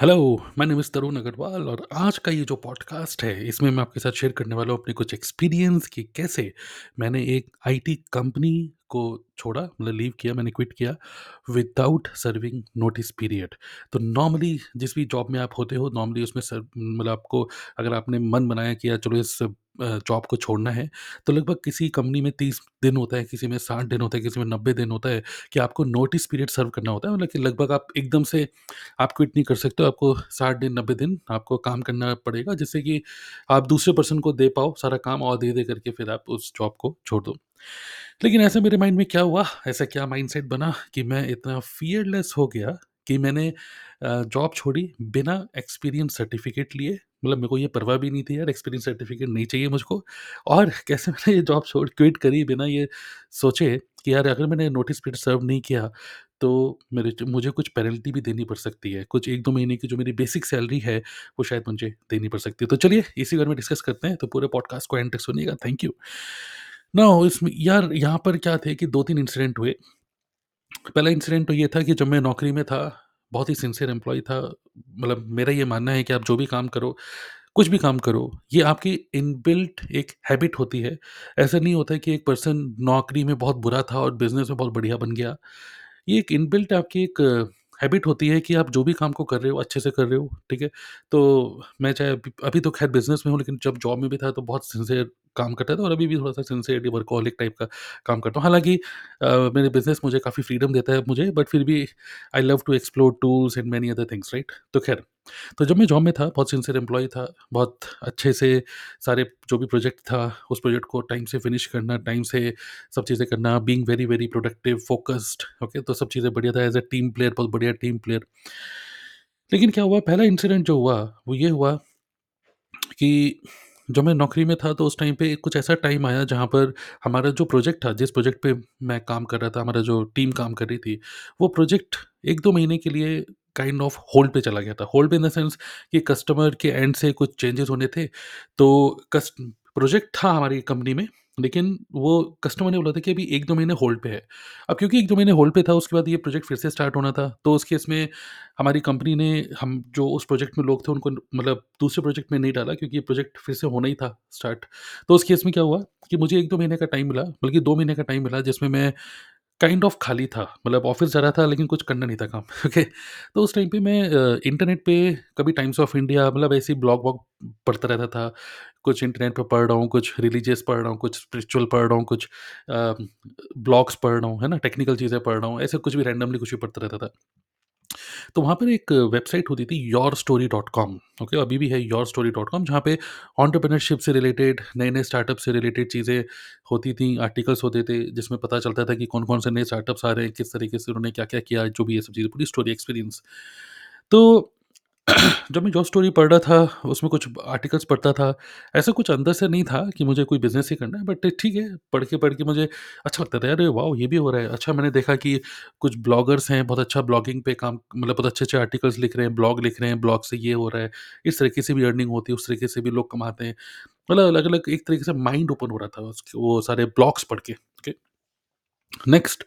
Hello, मैं is तरुण अग्रवाल और आज का ये जो पॉडकास्ट है, इसमें मैं आपके साथ शेयर करने वाला हूँ अपने कुछ एक्सपीरियंस कि कैसे मैंने एक आईटी कंपनी को छोड़ा मतलब लीव किया, मैंने क्विट किया विदाउट सर्विंग नोटिस पीरियड। तो नॉर्मली जिस भी जॉब में आप होते हो, नॉर्मली उसमें सर मतलब आपको अगर आपने मन बनाया कि यार चलो इस जॉब को छोड़ना है, तो लगभग किसी कंपनी में 30 दिन होता है, किसी में 60 दिन होता है, किसी में 90 दिन होता है कि आपको नोटिस पीरियड सर्व करना होता है। मतलब कि लगभग आप एकदम से आप क्विट नहीं कर सकते हो, आपको 60 दिन, 90 दिन आपको काम करना पड़ेगा, जिससे कि आप दूसरे पर्सन को दे पाओ सारा काम और दे दे करके फिर आप उस जॉब को छोड़ दो। लेकिन ऐसा मेरे माइंड में क्या हुआ, ऐसा क्या माइंडसेट बना कि मैं इतना फ़ियरलेस हो गया कि मैंने जॉब छोड़ी बिना एक्सपीरियंस सर्टिफ़िकेट लिए। मतलब मेरे को ये परवाह भी नहीं थी यार एक्सपीरियंस सर्टिफ़िकेट नहीं चाहिए मुझको और कैसे मैंने ये जॉब छोड़ क्विट करी बिना ये सोचे कि यार अगर मैंने नोटिस पीरियड सर्व नहीं किया तो मेरे मुझे कुछ पेनल्टी भी देनी पड़ सकती है। कुछ 1-2 महीने की जो मेरी बेसिक सैलरी है, वो शायद मुझे देनी पड़ सकती है। तो चलिए इसी बारे में डिस्कस करते हैं, तो पूरे पॉडकास्ट को एंड तक सुनिएगा। Thank you. नाउ इसमें यार यहाँ पर क्या थे कि 2-3 इंसिडेंट हुए। पहला इंसिडेंट तो ये था कि जब मैं नौकरी में था, बहुत ही सिंसियर एम्प्लॉयी था। मतलब मेरा ये मानना है कि आप जो भी काम करो, कुछ भी काम करो, ये आपकी इनबिल्ट एक हैबिट होती है। ऐसा नहीं होता कि एक पर्सन नौकरी में बहुत बुरा था और बिज़नेस में बहुत बढ़िया बन गया। ये एक इनबिल्ट आपकी एक हैबिट होती है कि आप जो भी काम को कर रहे हो, अच्छे से कर रहे हो, ठीक है? तो मैं चाहे अभी अभी तो खैर बिज़नेस में हूँ, लेकिन जब जॉब में भी था, तो बहुत सिंसियर काम करता था और अभी भी थोड़ा-सा सिंसियरली वर्कहॉलिक टाइप का काम करता हूँ। हालाँकि मेरे बिज़नेस मुझे काफ़ी फ्रीडम देता है मुझे, बट फिर भी I love to explore tools and many other things, right? तो खैर, तो जब मैं जॉब में था, बहुत सिंसियर एम्प्लॉय था, बहुत अच्छे से सारे जो भी प्रोजेक्ट था, उस प्रोजेक्ट को टाइम से फिनिश करना, टाइम से सब चीज़ें करना, being very, very productive, focused, okay? तो सब चीज़ें बढ़िया था, एज़ अ टीम प्लेयर, बहुत बढ़िया टीम प्लेयर। लेकिन क्या हुआ, पहला इंसिडेंट जो हुआ, वो ये हुआ कि जब मैं नौकरी में था, तो उस टाइम पे कुछ ऐसा टाइम आया, जहाँ पर हमारा जो प्रोजेक्ट था, जिस प्रोजेक्ट पे मैं काम कर रहा था, हमारा जो टीम काम कर रही थी, वो प्रोजेक्ट 1-2 महीने के लिए काइंड ऑफ़ होल्ड पे चला गया था। होल्ड पे इन द सेंस कि कस्टमर के एंड से कुछ चेंजेस होने थे, तो कस्ट प्रोजेक्ट था हमारी कंपनी में, लेकिन वो कस्टमर ने बोला था कि अभी 1-2 महीने होल्ड पे है। अब क्योंकि 1-2 महीने होल्ड पे था, उसके बाद ये प्रोजेक्ट फिर से स्टार्ट होना था, तो उस केस में हमारी कंपनी ने हम जो उस प्रोजेक्ट में लोग थे, उनको मतलब दूसरे प्रोजेक्ट में नहीं डाला क्योंकि ये प्रोजेक्ट फिर से होना ही था स्टार्ट। तो उस केस में क्या हुआ कि मुझे 1-2 महीने का टाइम मिला, बल्कि 2 महीने का टाइम मिला, जिसमें मैं काइंड ऑफ़ खाली था। मतलब ऑफ़िस जा रहा था, लेकिन कुछ करना नहीं था काम, ओके। तो उस टाइम पे मैं इंटरनेट पे कभी टाइम्स ऑफ़ इंडिया मतलब ऐसे ही ब्लॉग वॉग पढ़ता रहता था। कुछ इंटरनेट पे पढ़ रहा हूँ, कुछ रिलीजियस पढ़ रहा हूँ, कुछ स्पिरिचुअल पढ़ रहा हूँ, कुछ ब्लॉग्स पढ़ रहा हूँ, है ना? टेक्निकल चीज़ें पढ़ रहा हूँ, ऐसे कुछ भी रैंडमली कुछ भी पढ़ता रहता था। तो वहाँ पर एक वेबसाइट होती थी your story dot com okay अभी भी है योर स्टोरी डॉट कॉम जहाँ पे एंटरप्रेन्योरशिप से रिलेटेड नए-नए स्टार्टअप से रिलेटेड चीज़ें होती थी, आर्टिकल्स होते थे जिसमें पता चलता था कि कौन-कौन से नए स्टार्टअप्स आ रहे हैं, किस तरीके से उन्होंने क्या-क्या किया, जो भी ये सब चीज़ें पूरी स्टोरी एक्सपीरियंस। तो जब मैं जॉब स्टोरी पढ़ रहा था, उसमें कुछ आर्टिकल्स पढ़ता था, ऐसा कुछ अंदर से नहीं था कि मुझे कोई बिज़नेस ही करना है, बट ठीक है, पढ़ के पढ़ के मुझे अच्छा लगता था, अरे वाओ! ये भी हो रहा है। अच्छा मैंने देखा कि कुछ ब्लॉगर्स हैं, बहुत अच्छा ब्लॉगिंग पे काम मतलब बहुत अच्छे-अच्छे आर्टिकल्स लिख रहे हैं, ब्लॉग लिख रहे हैं, ब्लॉग से ये हो रहा है, इस तरीके से भी अर्निंग होती है, उस तरीके से भी लोग कमाते हैं। मतलब अलग-अलग एक तरीके से माइंड ओपन हो रहा था उसके वो सारे ब्लॉग्स पढ़ के, ओके। नेक्स्ट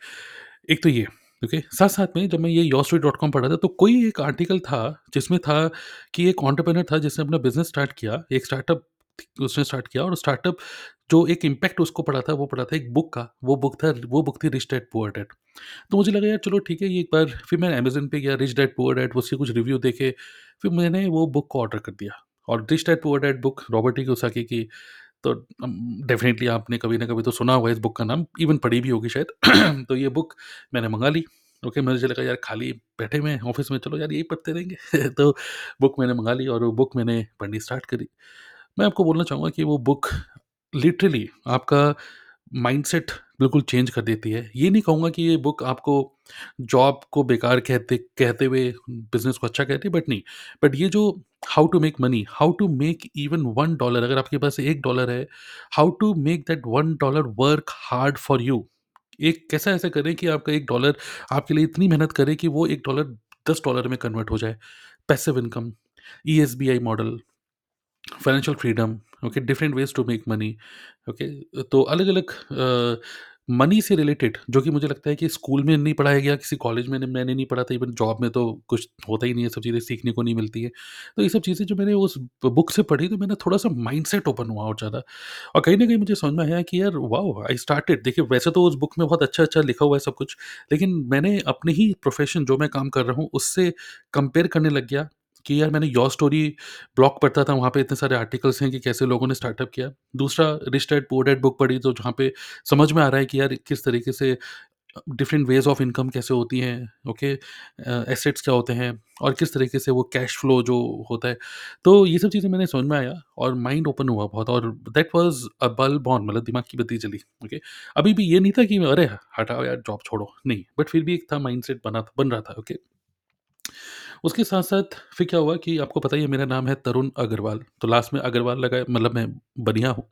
एक तो ये, ओके। साथ-साथ में जब मैं ये योरस्टोरी.कॉम पढ़ रहा था, तो कोई एक आर्टिकल था, जिसमें था कि एक एंटरप्रेन्योर था जिसने अपना बिज़नेस स्टार्ट किया, एक स्टार्टअप उसने स्टार्ट किया और स्टार्टअप जो एक इम्पैक्ट उसको पड़ा था, वो पड़ा था एक बुक का, वो बुक था वो बुक थी रिच डैड पुअर डैड। तो मुझे लगा यार चलो ठीक है, ये एक बार फिर मैं अमेज़न पे गया रिच डैड पुअर डैड उसके कुछ रिव्यू देखे, फिर मैंने वो बुक को ऑर्डर कर दिया और rich dad poor dad book Robert T की तो डेफ़िनेटली आपने कभी ना कभी तो सुना होगा इस बुक का नाम, इवन पढ़ी भी होगी शायद। तो ये बुक मैंने मँगा ली, ओके। मुझे लगा यार खाली बैठे हुए हैं ऑफ़िस में, चलो यार यही पढ़ते रहेंगे। तो बुक मैंने मँगा ली और वो बुक मैंने पढ़नी स्टार्ट करी। मैं आपको बोलना चाहूँगा कि वो बुक लिटरली आपका माइंडसेट बिल्कुल चेंज कर देती है। ये नहीं कहूँगा कि ये बुक आपको जॉब को बेकार कहते कहते हुए बिज़नेस को अच्छा कहती है, बट नहीं। बट ये जो how to make money, how to make even one dollar अगर आपके पास एक डॉलर है, how to make that one dollar work hard for you. एक कैसा ऐसा करें कि आपका एक डॉलर आपके लिए इतनी मेहनत करे कि वो $1 $10 में कन्वर्ट हो जाए। Passive income, E S B I model, financial freedom, okay, different ways to make money, okay. तो अलग-अलग अ, मनी से रिलेटेड जो कि मुझे लगता है कि स्कूल में नहीं पढ़ाया गया, किसी कॉलेज में मैंने नहीं पढ़ा था, इवन जॉब में तो कुछ होता ही नहीं है, सब चीज़ें सीखने को नहीं मिलती है। तो ये सब चीज़ें जो मैंने उस बुक से पढ़ी तो मैंने थोड़ा-सा माइंडसेट ओपन हुआ और ज़्यादा और कहीं ना कहीं मुझे समझ में आया कि यार वॉव! आई स्टार्टेड देखिए वैसे तो उस बुक में बहुत अच्छा-अच्छा लिखा हुआ है सब कुछ, लेकिन मैंने अपने ही प्रोफ़ेशन जो मैं काम कर रहा हूँ, उससे कंपेयर करने लग गया कि यार मैंने योर स्टोरी ब्लॉग पढ़ता था, वहाँ पे इतने सारे आर्टिकल्स हैं कि कैसे लोगों ने स्टार्टअप किया। दूसरा rich dad poor dad book पढ़ी तो जहाँ पे समझ में आ रहा है कि यार किस तरीके से डिफरेंट वेज़ ऑफ़ इनकम कैसे होती हैं, ओके एसेट्स क्या होते हैं और किस तरीके से वो कैश फ्लो जो होता है। तो ये सब चीज़ें मैंने समझ में आया और माइंड ओपन हुआ बहुत और that was a bulb on मतलब दिमाग की बत्ती चली ओके। अभी भी ये नहीं था कि अरे! हटाओ यार जॉब छोड़ो, नहीं, बट फिर भी एक था माइंडसेट बना था बन रहा था, ओके। उसके साथ-साथ फिर क्या हुआ कि आपको पता ही है मेरा नाम है तरुण अग्रवाल, तो लास्ट में अग्रवाल लगा मतलब मैं बनिया हूँ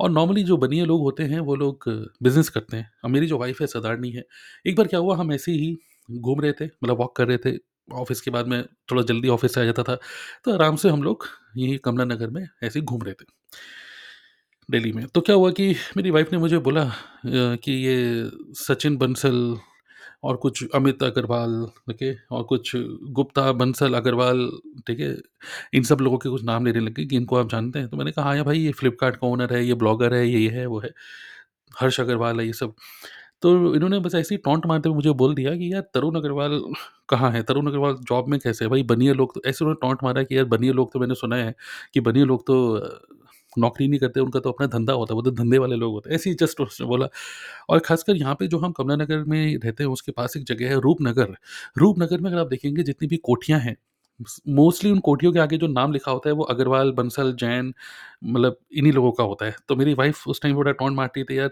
और नॉर्मली जो बनिया लोग होते हैं वो लोग बिज़नेस करते हैं और मेरी जो वाइफ़ है सदारनी है। एक बार क्या हुआ हम ऐसे ही घूम रहे थे मतलब वॉक कर रहे थे, ऑफ़िस के बाद मैं थोड़ा जल्दी ऑफ़िस से आ जाता था, तो आराम से हम लोग यहीं कमला नगर में ऐसे ही घूम रहे थे, दिल्ली में। तो क्या हुआ कि मेरी वाइफ़ ने मुझे बोला कि ये सचिन बंसल और कुछ अमित अग्रवाल, ओके, और कुछ गुप्ता, बंसल, अग्रवाल, ठीक है? इन सब लोगों के कुछ नाम लेने लगे कि इनको आप जानते हैं? तो मैंने कहा, "हाँ, भाई ये फ्लिपकार्ट का ओनर है, ये ब्लॉगर है, ये ये है, वो है, हर्ष अग्रवाल है, ये सब।" तो इन्होंने बस ऐसे ही टॉन्ट मारते हुए मुझे बोल दिया कि, "यार, तरुण अग्रवाल कहाँ है? तरुण अग्रवाल जॉब में कैसे है? भाई बनिया लोग तो" ऐसे उन्होंने टॉन्ट मारा कि यार बनिया लोग तो मैंने सुना है कि बनिया लोग तो नौकरी नहीं करते, उनका तो अपना धंधा होता है, वो तो धंधे वाले लोग होते हैं। ऐसे ही जस्ट उसने बोला और ख़ासकर यहाँ पे जो हम कमला नगर में रहते हैं, उसके पास एक जगह है रूपनगर। रूपनगर में अगर आप देखेंगे जितनी भी कोठियाँ हैं, मोस्टली उन कोठियों के आगे जो नाम लिखा होता है वो अग्रवाल, बंसल, जैन मतलब इन्हीं लोगों का होता है। तो मेरी वाइफ़ उस टाइम बड़ा टॉन्ट मारती थी, "यार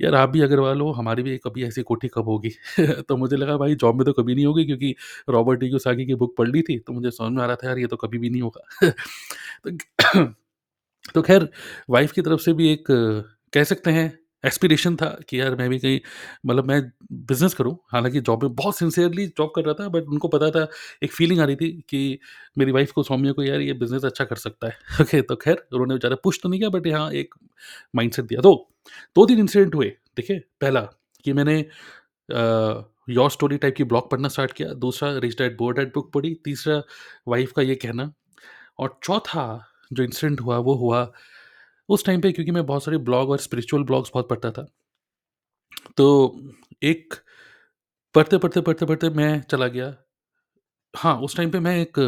यार आप भी अग्रवाल हो, हमारी भी कभी ऐसी कोठी कब होगी?" तो मुझे लगा भाई जॉब में तो कभी नहीं होगी क्योंकि रॉबर्ट डी कियोसाकी की बुक पढ़ ली थी, तो मुझे समझ में आ रहा था यार ये तो कभी भी नहीं होगा। तो तो ख़ैर वाइफ़ की तरफ़ से भी एक कह सकते हैं एस्पिरेशन था कि यार मैं भी कहीं मतलब मैं बिज़नेस करूँ। हालाँकि जॉब में बहुत सिंसियरली जॉब कर रहा था बट उनको पता था, एक फीलिंग आ रही थी कि मेरी वाइफ़ को, सौम्या को यार ये बिज़नेस अच्छा कर सकता है। ओके तो ख़ैर उन्होंने ज़्यादा पुश तो नहीं किया बट यहाँ एक माइंडसेट दिया। तो 2-3 इंसिडेंट हुए, देखिए पहला कि मैंने योर स्टोरी टाइप की ब्लॉग पढ़ना स्टार्ट किया, दूसरा rich dad poor dad book पढ़ी, तीसरा वाइफ़ का ये कहना और चौथा जो इंसिडेंट हुआ वो हुआ उस टाइम पे क्योंकि मैं बहुत सारे ब्लॉग और स्पिरिचुअल ब्लॉग्स बहुत पढ़ता था। तो एक पढ़ते, पढ़ते, पढ़ते, पढ़ते मैं चला गया हाँ, उस टाइम पे मैं एक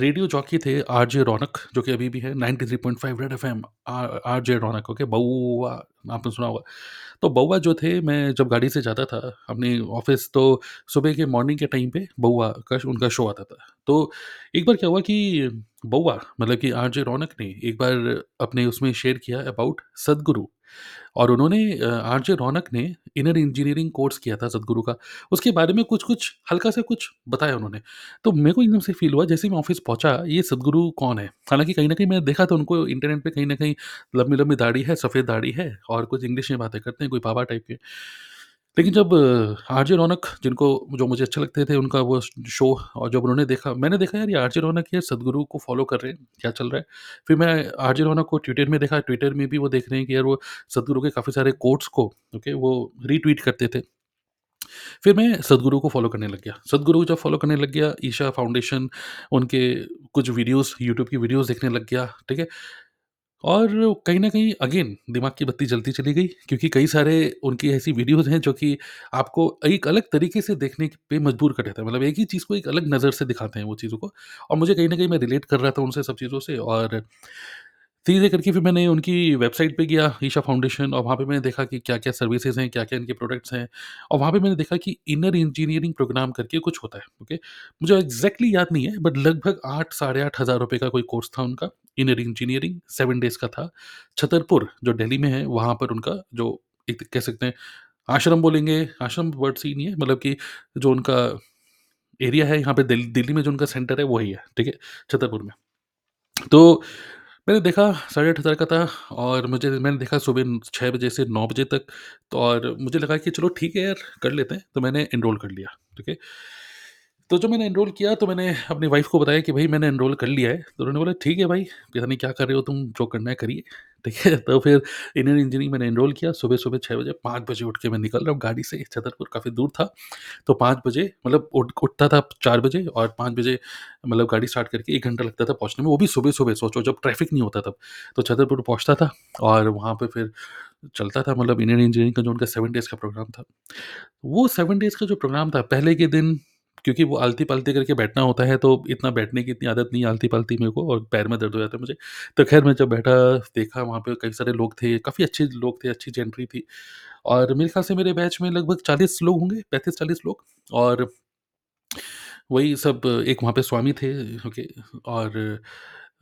रेडियो जॉकी थे आरजे रौनक जो कि अभी भी है 93.5 red FM are RJ Raunak okay Baua आपने सुना होगा। तो बउआ जो थे मैं जब गाड़ी से जाता था अपनी ऑफ़िस तो सुबह के मॉर्निंग के टाइम पे बउआ का उनका शो आता था। तो एक बार क्या हुआ कि बउआ मतलब कि आरजे रौनक ने एक बार अपने उसमें शेयर किया अबाउट सदगुरु और उन्होंने अ, आरजे रौनक ने इनर इंजीनियरिंग कोर्स किया था सदगुरु का। उसके बारे में कुछ-कुछ हल्का-सा कुछ बताया उन्होंने। तो मेरे को एकदम से फ़ील हुआ जैसे मैं ऑफ़िस पहुँचा ये सदगुरु कौन है? हालाँकि कहीं ना कहीं मैंने देखा था उनको इंटरनेट पे कहीं ना कहीं लंबी-लंबी दाढ़ी है, सफ़ेद दाढ़ी है और कुछ इंग्लिश में बातें करते हैं, कोई बाबा टाइप के। लेकिन जब आरजे रौनक जिनको जो मुझे अच्छे लगते थे उनका वो शो और जब उन्होंने देखा मैंने देखा यार ये आरजे रौनक ये सदगुरु को फ़ॉलो कर रहे हैं, क्या चल रहा है? फिर मैं आरजे रौनक को ट्विटर में देखा, ट्विटर में भी वो देख रहे हैं कि यार वो सदगुरु के काफ़ी सारे कोट्स को ओके वो रीट्वीट करते थे। फिर मैं सदगुरु को फ़ॉलो करने लग गया। सदगुरु जब फ़ॉलो करने लग गया, ईशा फाउंडेशन, उनके कुछ वीडियोज़, यूट्यूब की वीडियोज़ देखने लग गया, ठीक है? और कहीं न कहीं अगेन दिमाग की बत्ती जलती चली गई क्योंकि कई सारे उनकी ऐसी वीडियोज़ हैं जो कि आपको एक अलग तरीके से देखने पे मजबूर कर देता है। मतलब एक ही चीज़ को एक अलग नज़र से दिखाते हैं वो चीज़ों को और मुझे कहीं न कहीं मैं रिलेट कर रहा था उनसे सब चीज़ों से और धीरे करके फिर मैंने उनकी वेबसाइट पे गया ईशा फाउंडेशन और वहाँ पे मैंने देखा कि क्या-क्या सर्विसेज़ हैं, क्या-क्या इनके प्रोडक्ट्स हैं और वहाँ पे मैंने देखा कि इनर इंजीनियरिंग प्रोग्राम करके कुछ होता है, ओके। मुझे एग्ज़ैक्टली याद नहीं है बट लगभग 8 साढ़े 8 हज़ार रुपए का कोई कोर्स था उनका, इनर इंजीनियरिंग सेवन डेज़ का था। छतरपुर जो दिल्ली में है वहाँ पर उनका जो एक कह सकते हैं आश्रम बोलेंगे, आश्रम वर्ड सही नहीं है मतलब कि जो उनका एरिया है यहाँ पे दिल दिल्ली में जो उनका सेंटर है वही है, ठीक है, छतरपुर में। तो मैंने देखा साढ़े 8 हज़ार का था और मुझे मैंने देखा सुबह छः बजे से नौ बजे तक तो और मुझे लगा कि चलो ठीक है यार, कर लेते हैं। तो मैंने इनरोल कर लिया, ठीक है। तो जब मैंने एनरोल किया तो मैंने अपनी वाइफ़ को बताया कि भाई मैंने एनरोल कर लिया है। तो उन्होंने बोला ठीक है भाई, पता नहीं क्या कर रहे हो तुम, जो करना है करिए। ठीक है? तो फिर इंडियन इंजीनियरिंग मैंने एनरोल किया, सुबह-सुबह छः बजे, पाँच बजे उठ के मैं निकल रहा हूँ गाड़ी से, छतरपुर काफ़ी दूर था। तो पाँच बजे मतलब उठ उठता था चार बजे और पाँच बजे मतलब गाड़ी स्टार्ट करके एक घंटा लगता था पहुँचने में, वो भी सुबह-सुबह सोचो जब ट्रैफ़िक नहीं होता तब। तो छतरपुर पहुँचता था और वहाँ पर फिर चलता था मतलब इंडियन इंजीनियरिंग का जो उनका सेवन डेज़ का प्रोग्राम था। वो सेवन डेज़ का जो प्रोग्राम था, पहले के दिन क्योंकि वो आलती-पालती करके बैठना होता है, तो इतना बैठने की इतनी आदत नहीं आलती-पालती मेरे को और पैर में दर्द हो जाता है मुझे। तो ख़ैर मैं जब बैठा, देखा वहाँ पे कई सारे लोग थे, काफ़ी अच्छे लोग थे, अच्छी जेंट्री थी और मेरे ख़्याल से मेरे बैच में लगभग 40 लोग होंगे, 35-40 लोग और वही सब एक वहाँ पे स्वामी थे ओके और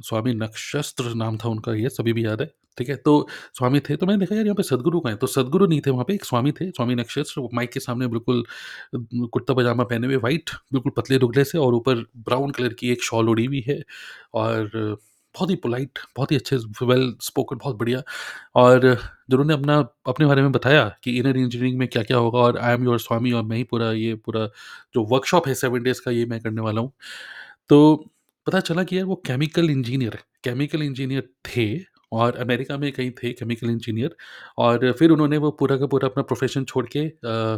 स्वामी नक्षत्र नाम था उनका येस सभी भी याद है, ठीक है? तो स्वामी थे तो मैंने देखा यार यहाँ पे सदगुरु का हैं? तो सदगुरु नहीं थे वहाँ पे, एक स्वामी थे, स्वामी नक्षत्र माइक के सामने बिल्कुल कुर्ता-पजामा पहने हुए व्हाइट, बिल्कुल पतले दुगले से और ऊपर ब्राउन कलर की एक शॉल ओढ़ी हुई है और बहुत ही पोलाइट, बहुत ही अच्छे वेल स्पोकन बहुत बढ़िया और जिन्होंने अपना अपने बारे में बताया कि इनर इंजीनियरिंग में क्या-क्या होगा और आई एम योर स्वामी और मैं ही पूरा ये पूरा जो वर्कशॉप है सेवन डेज़ का ये मैं करने वाला हूँ। तो पता चला कि यार वो केमिकल इंजीनियर है, केमिकल इंजीनियर थे और अमेरिका में कहीं थे केमिकल इंजीनियर और फिर उन्होंने वो पूरा का पूरा अपना प्रोफ़ेशन छोड़ के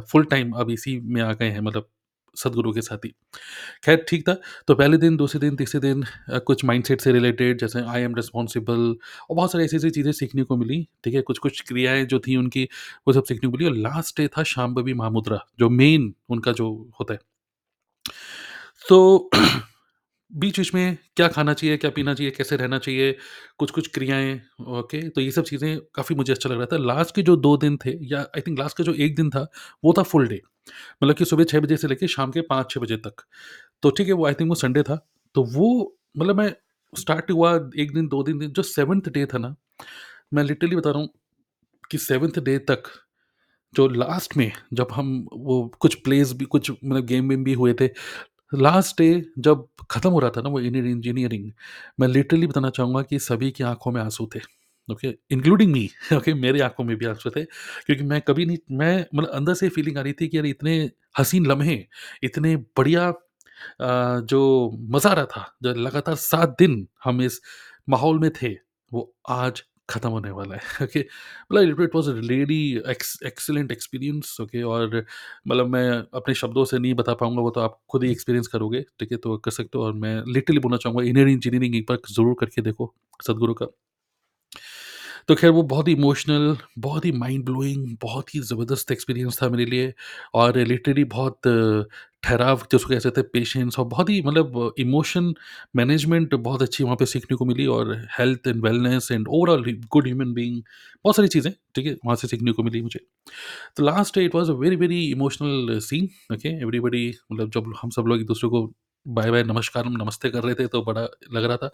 फुल टाइम अब इसी में आ गए हैं मतलब सद्गुरु के साथ ही। ख़ैर ठीक था, तो पहले दिन, दूसरे दिन, तीसरे दिन अ, कुछ माइंडसेट से रिलेटेड जैसे आई एम रिस्पॉन्सिबल और बहुत सारी ऐसी-ऐसी चीज़ें सीखने को मिली, ठीक है? कुछ-कुछ क्रियाएँ जो थी उनकी, वो सब सीखने को मिली और लास्ट डे था शांभवी महामुद्रा, जो मेन उनका जो होता है। तो बीच-बीच में क्या खाना चाहिए, क्या पीना चाहिए, कैसे रहना चाहिए, कुछ-कुछ क्रियाएँ, ओके? तो ये सब चीज़ें काफ़ी मुझे अच्छा लग रहा था। लास्ट के जो 2 दिन थे या आई थिंक लास्ट का जो 1 दिन था, वो था फुल डे। मतलब कि सुबह 6 बजे से लेके शाम के 5-6 बजे तक। तो ठीक है, वो आई थिंक वो संडे था। तो वो मतलब मैं स्टार्ट हुआ 1 दिन, 2 दिन, जो 7th डे था ना, मैं लिटरली बता रहा हूँ कि 7th डे तक जो लास्ट में जब हम वो कुछ प्लेस भी कुछ मतलब गेम वेम भी हुए थे। लास्ट डे जब खत्म हो रहा था ना वो इंजीनियरिंग, मैं लिटरली बताना चाहूँगा कि सभी की आँखों में आँसू थे। ओके, इंक्लूडिंग मी ओके, मेरी आँखों में भी आँसू थे क्योंकि मैं कभी नहीं मैं मतलब अंदर से फीलिंग आ रही थी कि यार इतने हसीन लम्हे, इतने बढ़िया जो मज़ा आ रहा था, जो लगातार सात दिन हम इस माहौल में थे, वो आज खत्म होने वाला है। ओके, मतलब it was really ex excellent experience okay और मतलब मैं अपने शब्दों से नहीं बता पाऊँगा, वो तो आप खुद ही एक्सपीरियंस करोगे, ठीक है? तो कर सकते हो और मैं लिटरली बोलना चाहूँगा इंजीनियरिंग इंजीनियरिंग एक बार ज़रूर करके देखो, सदगुरु का। तो ख़ैर वो बहुत ही इमोशनल, बहुत ही माइंड ब्लोइंग, बहुत ही ज़बरदस्त एक्सपीरियंस था मेरे लिए और लिटरली बहुत ठहराव जिसको कह सकते हैं पेशेंस और बहुत ही मतलब इमोशन मैनेजमेंट बहुत अच्छी वहाँ पे सीखने को मिली और health and wellness and overall good human being बहुत सारी चीज़ें, ठीक है? वहाँ से सीखने को मिली मुझे। तो last it was a very, very emotional scene okay everybody मतलब जब हम सब लोग एक-दूसरे को बाय-बाय, नमस्कार, नमस्ते कर रहे थे तो बड़ा लग रहा था।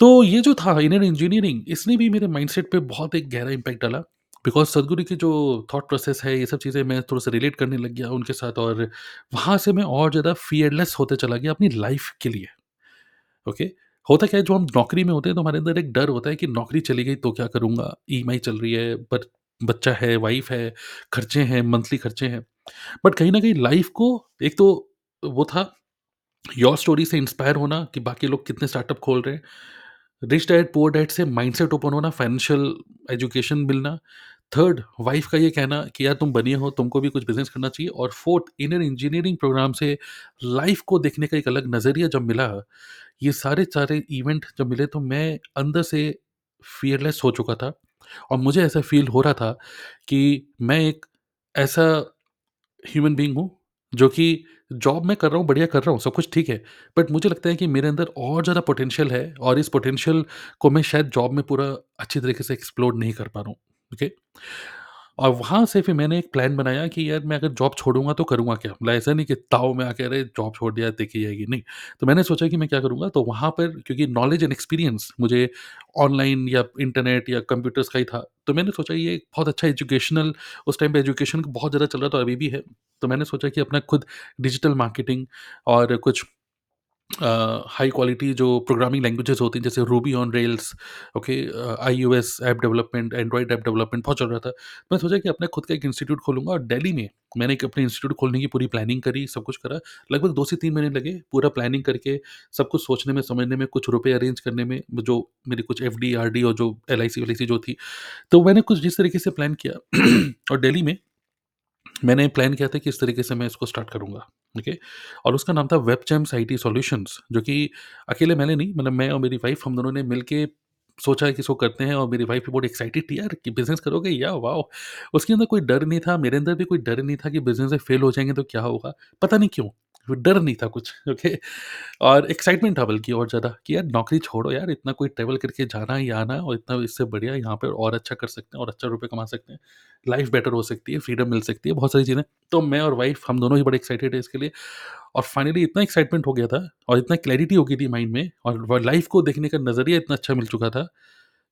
तो ये जो था इंडियन इंजीनियरिंग इसने भी मेरे माइंडसेट पे बहुत एक गहरा इम्पैक्ट डाला बिकॉज़ सद्गुरु की जो थॉट प्रोसेस है ये सब चीज़ें मैं थोड़ा-सा रिलेट करने लग गया उनके साथ और वहाँ से मैं और ज़्यादा फ़ियरलेस होते चला गया अपनी लाइफ़ के लिए, ओके? होता क्या है जो हम नौकरी में होते हैं तो हमारे अंदर एक डर होता है कि नौकरी चली गई तो क्या करूँगा? ईएमआई चल रही है, बट बच्चा है, वाइफ़ है, खर्चे हैं, मंथली खर्चे हैं। बट कहीं न कहीं लाइफ़ को एक तो वो था योर स्टोरी से इंस्पायर होना कि बाकी लोग कितने स्टार्टअप खोल रहे हैं। रिच डैड पुअर डैड से माइंडसेट ओपन होना, फाइनेंशियल एजुकेशन मिलना। थर्ड वाइफ़ का ये कहना कि यार तुम बनी हो, तुमको भी कुछ बिज़नेस करना चाहिए। और फोर्थ इनर इंजीनियरिंग प्रोग्राम से लाइफ़ को देखने का एक अलग नज़रिया जब मिला, ये सारे सारे इवेंट जब मिले तो मैं अंदर से फ़ियरलेस हो चुका था। और मुझे ऐसा फ़ील हो रहा था कि मैं एक ऐसा ह्यूमन बींग हूँ, जो कि जॉब मैं कर रहा हूँ, बढ़िया कर रहा हूँ, सब कुछ ठीक है। बट मुझे लगता है कि मेरे अंदर और ज़्यादा पोटेंशियल है और इस पोटेंशियल को मैं शायद जॉब में पूरा अच्छी तरीके से एक्सप्लोर नहीं कर पा रहा हूँ, ओके? और वहाँ से फिर मैंने एक प्लान बनाया कि यार मैं अगर जॉब छोड़ूँगा तो करूँगा क्या? मतलब ऐसा नहीं कि ताव में आके अरे जॉब छोड़ दिया देखी जाएगी, नहीं। तो मैंने सोचा कि मैं क्या करूँगा तो वहाँ पर क्योंकि नॉलेज एंड एक्सपीरियंस मुझे ऑनलाइन या इंटरनेट या कंप्यूटर्स का ही था, तो मैंने सोचा ये एक बहुत अच्छा एजुकेशनल उस टाइम पे एजुकेशन बहुत ज़्यादा चल रहा था अभी भी है। तो मैंने सोचा कि अपना खुद डिजिटल मार्केटिंग और कुछ हाई क्वालिटी जो प्रोग्रामिंग लैंग्वेजेस होती हैं, जैसे Ruby on Rails okay iOS app development android app development बहुत चल रहा था। मैं सोचा कि अपना खुद का एक इंस्टीट्यूट खोलूँगा और दिल्ली में मैंने एक अपने इंस्टीट्यूट खोलने की पूरी प्लानिंग करी, सब कुछ करा। लगभग दो से तीन महीने लगे पूरा प्लानिंग करके, सब कुछ सोचने में, समझने में, कुछ रुपये अरेंज करने में, जो मेरी कुछ एफ़ डी आर डी और जो एल आई सी आई जो थी। तो मैंने कुछ जिस तरीके से प्लान किया और दिल्ली में मैंने प्लान किया था कि इस तरीके से मैं इसको स्टार्ट करूँगा, ओके? और उसका नाम था Web Champs I T solutions जो कि अकेले मैंने नहीं मतलब मैं और मेरी वाइफ़ हम दोनों ने मिलके सोचा कि इसको करते हैं और मेरी वाइफ़ भी बहुत एक्साइटेड थी यार कि बिज़नेस करोगे? या वाह उसके अंदर कोई डर नहीं था, मेरे अंदर भी कोई डर नहीं था कि बिज़नेस फेल हो जाएँगे तो क्या होगा? पता नहीं क्यों? वो डर नहीं था कुछ, ओके? और एक्साइटमेंट था बल्कि और ज़्यादा कि यार नौकरी छोड़ो यार, इतना कोई ट्रैवल करके जाना ही आना और इतना इससे बढ़िया यहाँ पर और अच्छा कर सकते हैं और अच्छा रुपये कमा सकते हैं। लाइफ़ बेटर हो सकती है, फ्रीडम मिल सकती है, बहुत सारी चीज़ें। तो मैं और वाइफ़ हम दोनों ही बड़े एक्साइटेड है इसके लिए और फाइनली इतना एक्साइटमेंट हो गया था और इतना क्लैरिटी हो गई थी माइंड में और लाइफ़ को देखने का नज़रिया इतना अच्छा मिल चुका था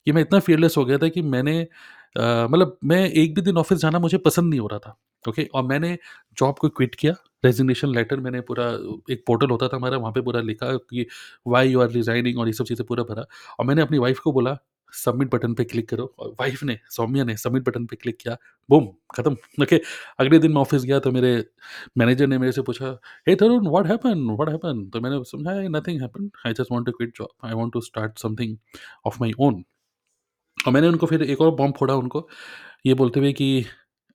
कि मैं इतना फ़ियरलेस हो गया था कि मैंने मतलब मैं एक भी दिन ऑफ़िस जाना मुझे पसंद नहीं हो रहा था, ओके? और मैंने जॉब को क्विट किया, रेज़िग्नेशन लेटर मैंने पूरा एक पोर्टल होता था हमारा, वहाँ पे पूरा लिखा कि व्हाई यू आर रिज़ाइनिंग और ये सब चीज़ें पूरा भरा और मैंने अपनी वाइफ़ को बोला, सबमिट बटन पे क्लिक करो और वाइफ़ ने, सौम्या ने सबमिट बटन पे क्लिक किया, बूम! खत्म, ओके? अगले दिन मैं ऑफ़िस गया तो मेरे मैनेजर ने मेरे से पूछा, "hey Tarun what happened? What happened?" तो मैंने समझाया, "nothing happened, I just want to quit job, I want to start something of my own." और मैंने उनको फिर एक और बॉम्ब फोड़ा उनको, ये बोलते हुए कि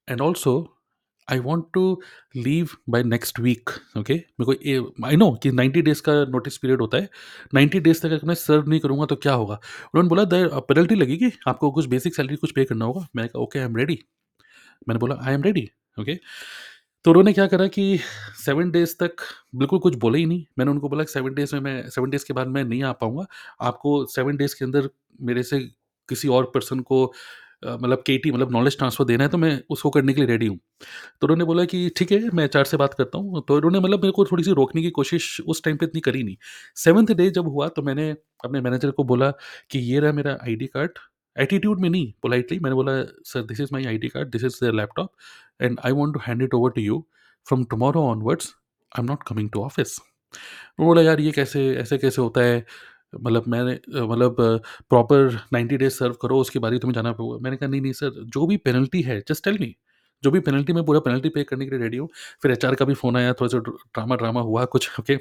and also I want to leave by next week okay मेरे को आई नो कि 90 डेज़ का नोटिस पीरियड होता है। 90 डेज़ तक अगर मैं सर्व नहीं करूँगा तो क्या होगा? उन्होंने बोला द पेनल्टी लगेगी, आपको कुछ बेसिक सैलरी कुछ पे करना होगा। मैंने कहा ओके आई एम रेडी। मैंने बोला आई एम रेडी ओके। तो उन्होंने क्या करा कि सेवन डेज़ तक बिल्कुल कुछ बोला ही नहीं। मैंने उनको बोला 7 डेज़ में मैं सेवन डेज़ के बाद मैं नहीं आ पाऊँगा। आपको सेवन डेज़ के अंदर मेरे से किसी और पर्सन को मतलब केटी मतलब नॉलेज ट्रांसफ़र देना है तो मैं उसको करने के लिए रेडी हूँ। तो उन्होंने बोला कि ठीक है, मैं एचआर से बात करता हूँ। तो उन्होंने मतलब मेरे को थोड़ी-सी रोकने की कोशिश उस टाइम पे इतनी करी नहीं। सेवन्थ डे जब हुआ तो मैंने अपने मैनेजर को बोला कि ये रहा मेरा आईडी कार्ड। एटीट्यूड में नहीं, पोलाइटली मैंने बोला sir this is my ID card, this is the laptop and I want to hand it over to you. From tomorrow onwards I am not coming to office. बोला यार ये कैसे ऐसे कैसे होता है? मतलब मैंने मतलब प्रॉपर 90 डेज़ सर्व करो उसके बाद ही तुम्हें जाना पड़ेगा। मैंने कहा नहीं, नहीं सर जो भी पेनल्टी है जस्ट टेल मी। जो भी पेनल्टी मैं पूरा पेनल्टी पे करने के लिए रेडी हूँ। फिर एचआर का भी फ़ोन आया, थोड़ा-सा ड्रामा-ड्रामा हुआ कुछ ओके।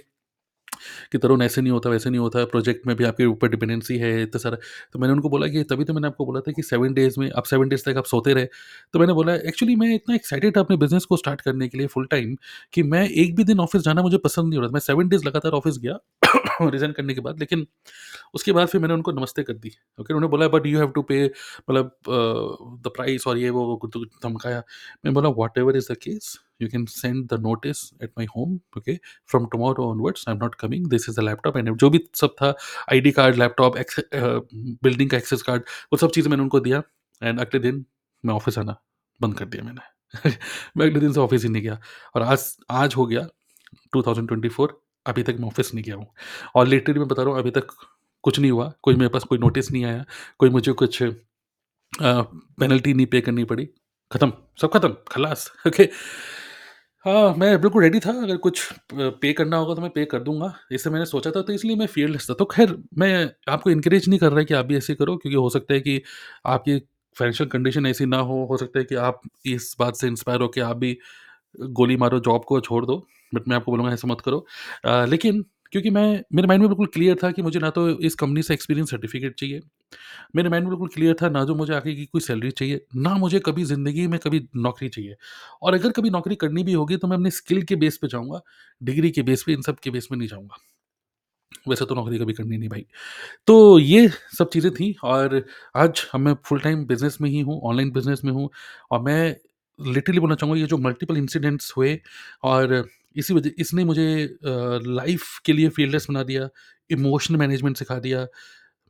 कि तरुण ऐसे नहीं होता, वैसे नहीं होता, प्रोजेक्ट में भी आपके ऊपर डिपेंडेंसी है इतना सारा। तो मैंने उनको बोला कि तभी तो मैंने आपको बोला था कि सेवन डेज़ में आप सेवन डेज़ तक आप सोते रहे। तो मैंने बोला एक्चुअली मैं इतना एक्साइटेड था अपने बिज़नेस को स्टार्ट करने के लिए फुल टाइम कि मैं एक भी दिन ऑफ़िस जाना मुझे पसंद नहीं हो रहा। मैं सेवन डेज़ लगातार ऑफ़िस गया रिज़ाइन करने के बाद लेकिन उसके बाद फिर मैंने उनको नमस्ते कर दी। ओके, उन्होंने बोला बट यू हैव टू पे मतलब द प्राइस और ये वो धमकाया। मैंने बोला whatever is the case you can send the notice at my home, okay? From tomorrow onwards, i'm not coming. This is the laptop and जो भी सब था आईडी कार्ड लैपटॉप बिल्डिंग का एक्सेस कार्ड वो सब चीज़ें मैंने उनको दिया। एंड अगले दिन मैं ऑफ़िस आना, बंद कर दिया मैंने। मैं अगले दिन से ऑफ़िस ही नहीं गया। और आज आज हो गया 2024 अभी तक मैं ऑफ़िस नहीं गया हूँ। और लिटरली मैं बता रहा हूँ, अभी तक कुछ नहीं हुआ। कोई मेरे पास कोई नोटिस नहीं आया। कोई मुझे कुछ पेनल्टी नहीं पे करनी पड़ी। खत्म, सब खत्म, खलास ओके हाँ, मैं बिल्कुल रेडी था अगर कुछ प करना होगा तो मैं पे कर दूँगा। इससे मैंने सोचा था तो इसलिए मैं फ़ियरलेस था। तो ख़ैर मैं आपको एनकरेज नहीं कर रहा कि आप भी ऐसे करो क्योंकि हो सकता है कि आपकी फाइनेंशियल कंडीशन ऐसी ना हो, हो सकता है कि आप इस बात से इंस्पायर हो कि आप भी गोली मारो जॉब को छोड़ दो। बट मैं आपको बोलूँगा ऐसा मत करो। अ, लेकिन क्योंकि मैं मेरे माइंड में बिल्कुल क्लियर था कि मुझे ना तो इस कंपनी से एक्सपीरियंस सर्टिफ़िकेट चाहिए मेरे माइंड में बिल्कुल क्लियर था ना जो मुझे आगे की कोई सैलरी चाहिए, ना मुझे कभी ज़िंदगी में कभी नौकरी चाहिए। और अगर कभी नौकरी करनी भी होगी तो मैं अपने स्किल के बेस पे जाऊँगा, डिग्री के बेस पे, इन सब के बेस पे नहीं जाऊँगा। वैसे तो नौकरी कभी करनी नहीं भाई। तो ये सब चीज़ें थी और आज हम मैं फुल टाइम बिज़नेस में ही हूँ, ऑनलाइन बिज़नेस में हूँ और मैं लिटरली बोलना चाहूँगा ये जो मल्टीपल इंसिडेंट्स हुए और इसी वजह इसने मुझे लाइफ़ के लिए फ़ीयरलेस बना दिया, इमोशनल मैनेजमेंट सिखा दिया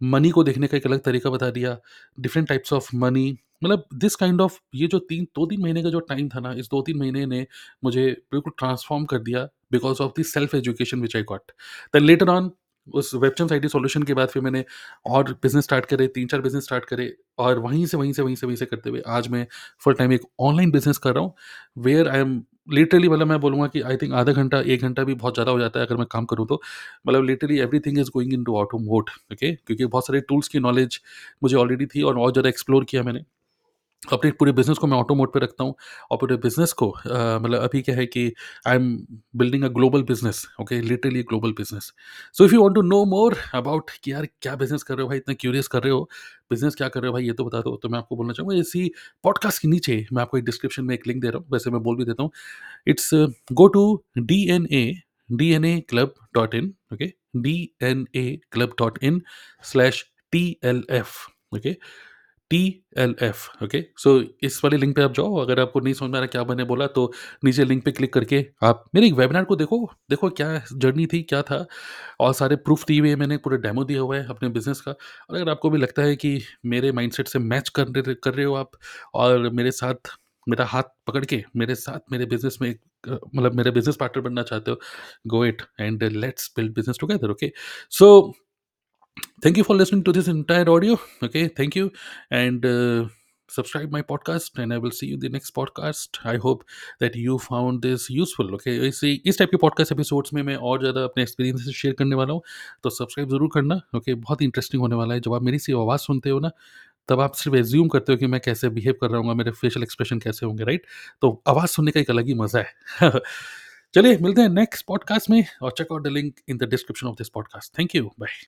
मनी को देखने का एक अलग तरीका बता दिया, डिफरेंट टाइप्स ऑफ़ मनी मतलब दिस काइंड ऑफ़ ये जो 3 2-3 महीने का जो टाइम था ना, इस 2-3 महीने ने मुझे बिल्कुल ट्रांसफ़ॉर्म कर दिया because of the self education which I got. Then later on उस वेबचम्स आईटी सॉल्यूशन के बाद फिर मैंने और बिज़नेस स्टार्ट करे, 3-4 बिज़नेस स्टार्ट करे और वहीं से, वहीं से, वहीं से, वहीं से करते हुए आज मैं फुल टाइम एक ऑनलाइन बिज़नेस कर रहा हूँ, वेयर आई एम लिटरली मतलब मैं बोलूँगा कि आई थिंक आधा घंटा, एक घंटा भी बहुत ज़्यादा हो जाता है अगर मैं काम करूँ तो। मतलब literally everything is going into auto mode okay क्योंकि बहुत सारे टूल्स की नॉलेज मुझे ऑलरेडी थी और और ज़्यादा एक्सप्लोर किया मैंने। अपने पूरे बिज़नेस को मैं ऑटो मोड पे रखता हूँ और पूरे बिज़नेस को मतलब अभी क्या है कि I am building a global business okay literally global business. So if you want to know more about कि यार क्या बिज़नेस कर रहे हो भाई इतना क्यूरियस कर रहे हो, बिज़नेस क्या कर रहे हो भाई ये तो बता दो। तो मैं आपको बोलना चाहूँगा इसी पॉडकास्ट के नीचे मैं आपको एक डिस्क्रिप्शन में एक लिंक दे रहा हूँ, वैसे मैं बोल भी देता हूँ। It's go to D N A D N A club dot in okay D N A club dot in slash T L F okay so इस वाले लिंक पे आप जाओ अगर आपको नहीं समझ में आ रहा क्या मैंने बोला तो नीचे लिंक पे क्लिक करके आप मेरे वेबिनार को देखो। देखो क्या जर्नी थी क्या था। और सारे प्रूफ दिए हुए मैंने पूरे डेमो दिया हुआ है अपने बिज़नेस का। और अगर आपको भी लगता है कि मेरे माइंडसेट से मैच कर रहे कर रहे हो आप और मेरे साथ मेरा हाथ पकड़ के मेरे साथ मेरे बिज़नेस में मतलब मेरे बिज़नेस पार्टनर बनना चाहते हो, go it and let's build business together okay. So thank you for listening to this entire audio. Okay, thank you and uh, subscribe my podcast and I will see you in the next podcast. I hope that you found this useful. Okay, इसी इस type के podcast episodes में मैं और ज़्यादा अपने experiences share करने वाला हूँ, तो सब्सक्राइब ज़रूर करना. ओके, बहुत इंटरेस्टिंग होने वाला है. जब आप मेरी सी आवाज़ सुनते हो ना, तब आप सिर्फ़ एज्यूम करते हो कि मैं कैसे बिहेव कर रहा हूँगा, मेरे फेशियल एक्सप्रेशन कैसे होंगे, राइट? तो आवाज़ सुनने का एक अलग ही मज़ा है। चलिए मिलते हैं नेक्स्ट पॉडकास्ट में और check out the link in the description of this podcast. Thank you, bye.